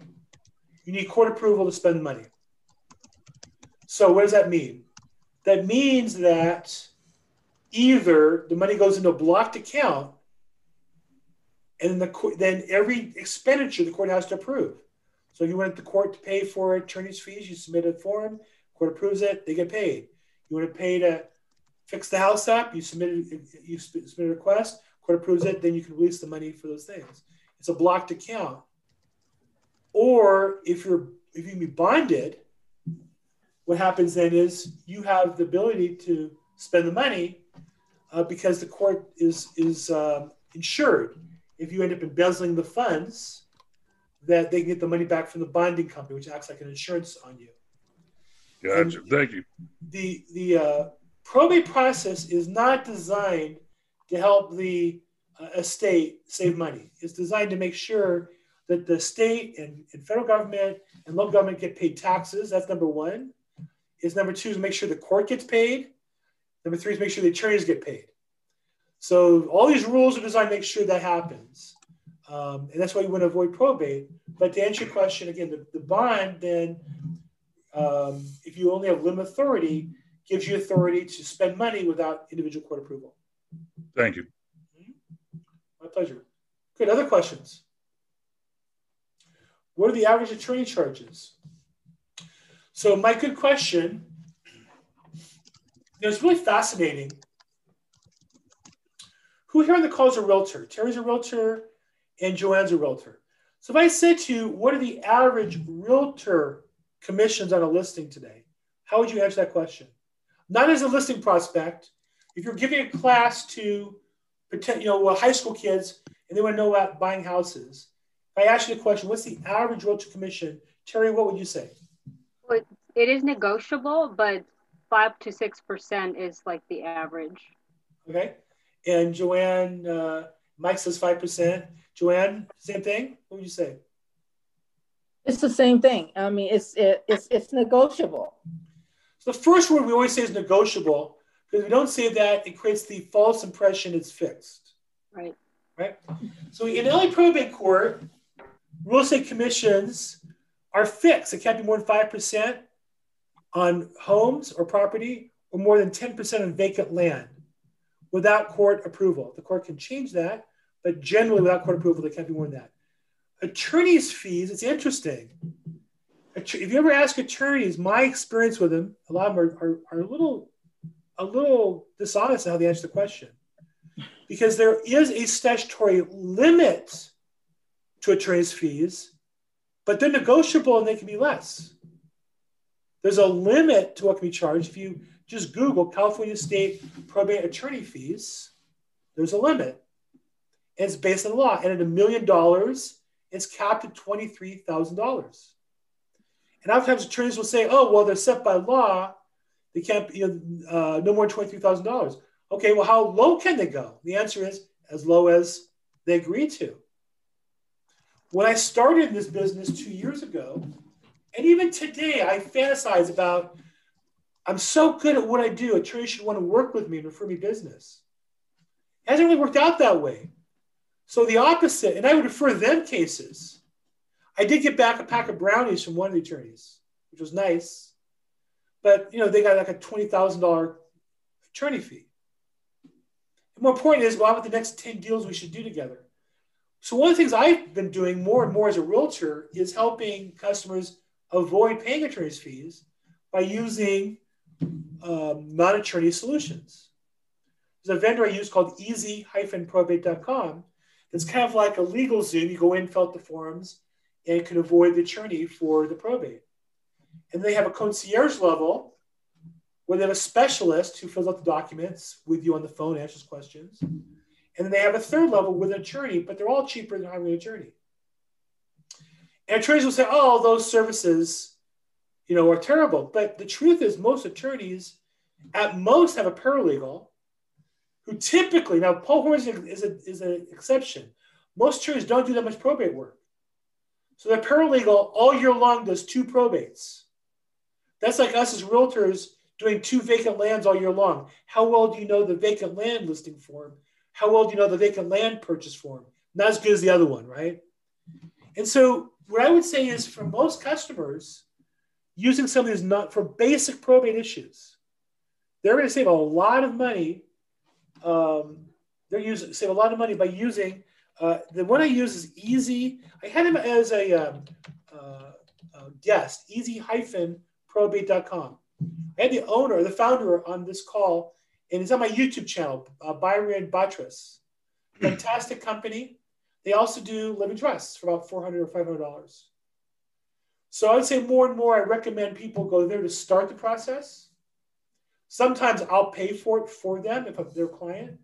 You need court approval to spend the money. So what does that mean? That means that either the money goes into a blocked account and the, then every expenditure the court has to approve. So you went to court to pay for attorney's fees, you submit a form, court approves it, they get paid. You want to pay to fix the house up, you submit you submit a request, court approves it, then you can release the money for those things. It's a blocked account. Or if you're if you can be bonded, what happens then is you have the ability to spend the money uh, because the court is is um, insured. If you end up embezzling the funds, that they can get the money back from the bonding company, which acts like an insurance on you. Gotcha. Thank you. The the uh, probate process is not designed to help the uh, estate save money. It's designed to make sure that the state and, and federal government and local government get paid taxes. That's number one. Is number two is make sure the court gets paid. Number three is make sure the attorneys get paid. So all these rules are designed to make sure that happens. Um, and that's why you want to avoid probate. But to answer your question again, the, the bond then, um, if you only have limit authority, gives you authority to spend money without individual court approval. Thank you. My pleasure. Good. Other questions? What are the average attorney charges? So, my good question. it's really fascinating. Who here on the call is a realtor? Terry's a realtor and Joanne's a realtor. So if I said to you, what are the average realtor commissions on a listing today? How would you answer that question? Not as a listing prospect. If you're giving a class to you know, high school kids and they want to know about buying houses, if I ask you the question, what's the average realtor commission? Terry, what would you say? Well, it is negotiable, but five to six percent is like the average. Okay. And Joanne, uh, Mike says five percent. Joanne, same thing. What would you say? It's the same thing. I mean, it's it, it's it's negotiable. So the first word we always say is negotiable because we don't say that it creates the false impression it's fixed. Right. Right. So in LA probate court, real estate commissions are fixed. It can't be more than five percent on homes or property, or more than ten percent on vacant land, without court approval. The court can change that, but generally without court approval, they can't be more than that. Attorneys' fees, it's interesting. If you ever ask attorneys, my experience with them, a lot of them are, are, are a little a little dishonest in how they answer the question. Because there is a statutory limit to attorneys' fees, but they're negotiable and they can be less. There's a limit to what can be charged. If you just Google California state probate attorney fees, there's a limit And it's based on the law. And at a million dollars, it's capped at $23,000. And oftentimes attorneys will say, oh, well, they're set by law. They can't, you know, uh, no more than $23,000. Okay, well, how low can they go? The answer is as low as they agree to. When I started this business two years ago, and even today, I fantasize about I'm so good at what I do. Attorneys should want to work with me and refer me business. It hasn't really worked out that way. So the opposite, and I would refer them cases. I did get back a pack of brownies from one of the attorneys, which was nice. But you know, they got like a twenty thousand dollar attorney fee. And more important is, well, what the next 10 deals we should do together? So one of the things I've been doing more and more as a realtor is helping customers avoid paying attorney's fees by using um, non-attorney solutions. There's a vendor I use called easy-probate.com it's kind of like a LegalZoom. You go in, fill out the forms, and can avoid the attorney for the probate. And they have a concierge level where they have a specialist who fills out the documents with you on the phone, answers questions. And then they have a third level with an attorney, but they're all cheaper than hiring an attorney. And attorneys will say, oh, those services, you know, are terrible. But the truth is most attorneys at most have a paralegal who typically, now Paul Horns is, a, is an exception. Most attorneys don't do that much probate work. So the paralegal all year long does two probates. That's like us as realtors doing two vacant lands all year long. How well do you know the vacant land listing form? How well do you know the vacant land purchase form? Not as good as the other one, right? And so what I would say is for most customers, using something that's not for basic probate issues, they're going to save a lot of money um, they're using save a lot of money by using uh, the one I use is easy. I had him as a um, uh, uh, guest, easy-probate.com. I had the owner, the founder on this call, and it's on my YouTube channel, uh, Byron Buttress. Fantastic company. They also do living trusts for about 400 or $500. So I would say more and more, I recommend people go there to start the process. Sometimes I'll pay for it for them if I'm their client.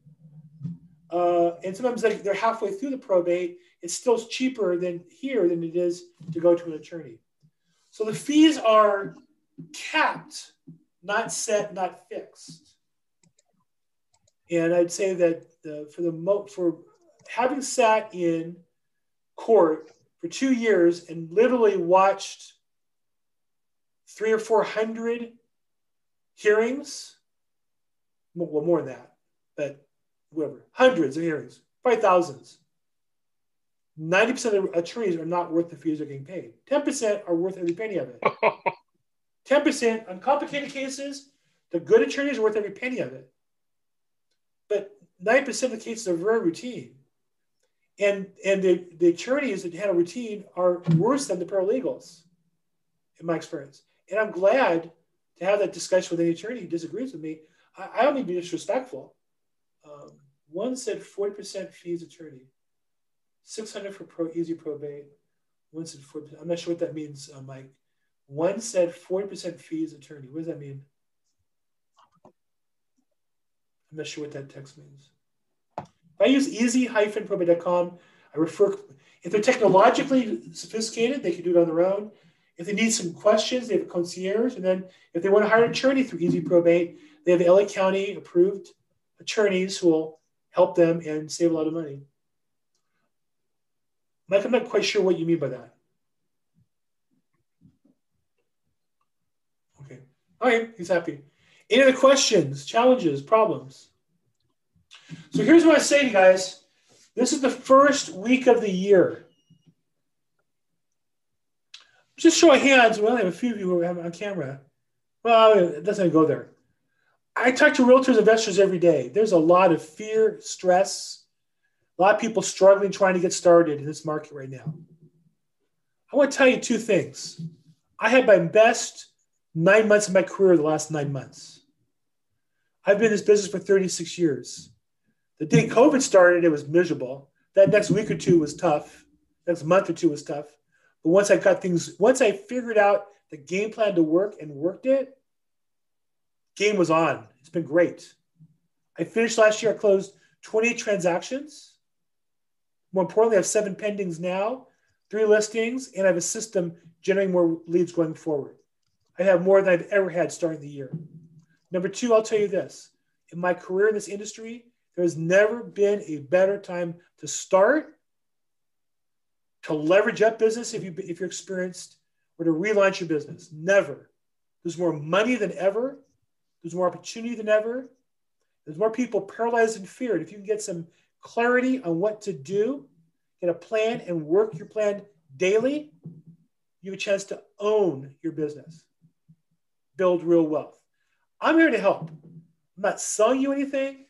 Uh, and sometimes like they're halfway through the probate, it's still cheaper than here than it is to go to an attorney. So the fees are capped, not set, not fixed. And I'd say that for the mo- for having sat in court for two years and literally watched three or four hundred hearings, well, more than that, but whatever, hundreds of hearings, probably thousands. 90% of attorneys are not worth the fees they're getting paid. 10% are worth every penny of it. 10% on complicated cases, the good attorneys are worth every penny of it. But 90% of the cases are very routine. And, and the, the attorneys that handle routine are worse than the paralegals, in my experience. And I'm glad to have that discussion with any attorney who disagrees with me. I, I don't need to be disrespectful. Um, one said 40% fees attorney, 600 for pro, easy probate. One said 40. I'm not sure what that means, uh, Mike. One said 40% fees attorney. What does that mean? I'm not sure what that text means. If I use easy-probate.com, I refer, if they're technologically sophisticated, they can do it on their own. If they need some questions, they have a concierge. And then if they want to hire an attorney through Easy Probate, they have LA County approved attorneys who will help them and save a lot of money. Mike, I'm not quite sure what you mean by that. Okay. All right, he's happy. Any other questions, challenges, problems? So here's what I say to you guys. This is the first week of the year. Just show of hands. We only have a few of you who have on camera. Well, it doesn't go there. I talk to realtors, and investors every day. There's a lot of fear, stress, a lot of people struggling trying to get started in this market right now. I want to tell you two things. I had my best nine months of my career the last nine months. I've been in this business for 36 years. The day COVID started, it was miserable. That next week or two was tough. Next month or two was tough. But once I got things, once I figured out the game plan to work and worked it, game was on. It's been great. I finished last year, I closed 28 transactions. More importantly, I have seven pendings now, three listings, and I have a system generating more leads going forward. I have more than I've ever had starting the year. Number two, I'll tell you this in my career in this industry, there has never been a better time to start, to leverage up business if, you, if you're experienced, or to relaunch your business. Never. There's more money than ever. There's more opportunity than ever. There's more people paralyzed in fear. And if you can get some clarity on what to do, get a plan and work your plan daily, you have a chance to own your business, build real wealth. I'm here to help. I'm not selling you anything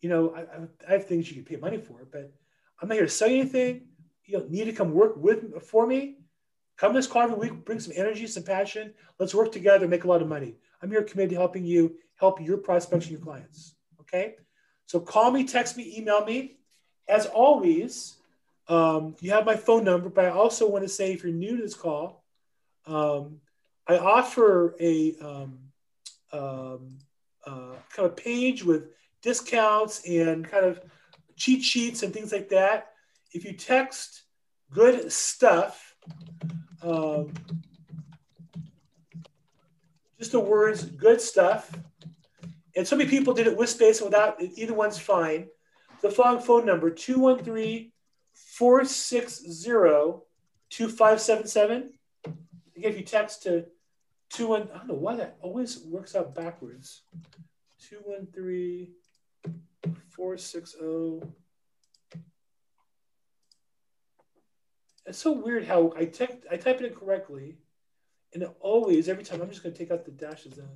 you know, I, I have things you can pay money for, but I'm not here to sell you anything. You don't need to come work with for me. Come this every week, bring some energy, some passion. Let's work together, make a lot of money. I'm here committed to helping you help your prospects and your clients. Okay. So call me, text me, email me. As always, um, you have my phone number, but I also want to say if you're new to this call, um, I offer a um, um uh, kind of page with discounts and kind of cheat sheets and things like that. If you text good stuff, um, just the words good stuff, and so many people did it with space and without either one's fine. The phone number 213 460 2577. Again, if you text to 21, I don't know why that always works out backwards. 213 460. It's so weird how I typed I type it in correctly, and it always every time I'm just going to take out the dashes in.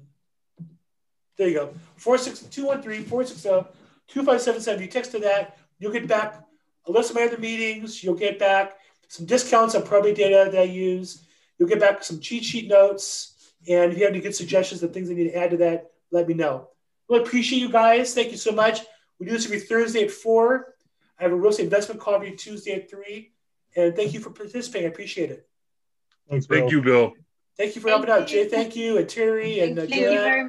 There you go. four six two one three four six zero two five seven seven. You text to that, you'll get back a list of my other meetings. You'll get back some discounts on probate data that I use. You'll get back some cheat sheet notes. And if you have any good suggestions and things I need to add to that, let me know. Well, appreciate you guys. Thank you so much. We do this every Thursday at 4. I have a real estate investment call every Tuesday at 3. And thank you for participating. I appreciate it. Thanks, Bill. Thank you, Bill. Thank you for thank helping you. out. Jay, thank you. And Terry thank and uh,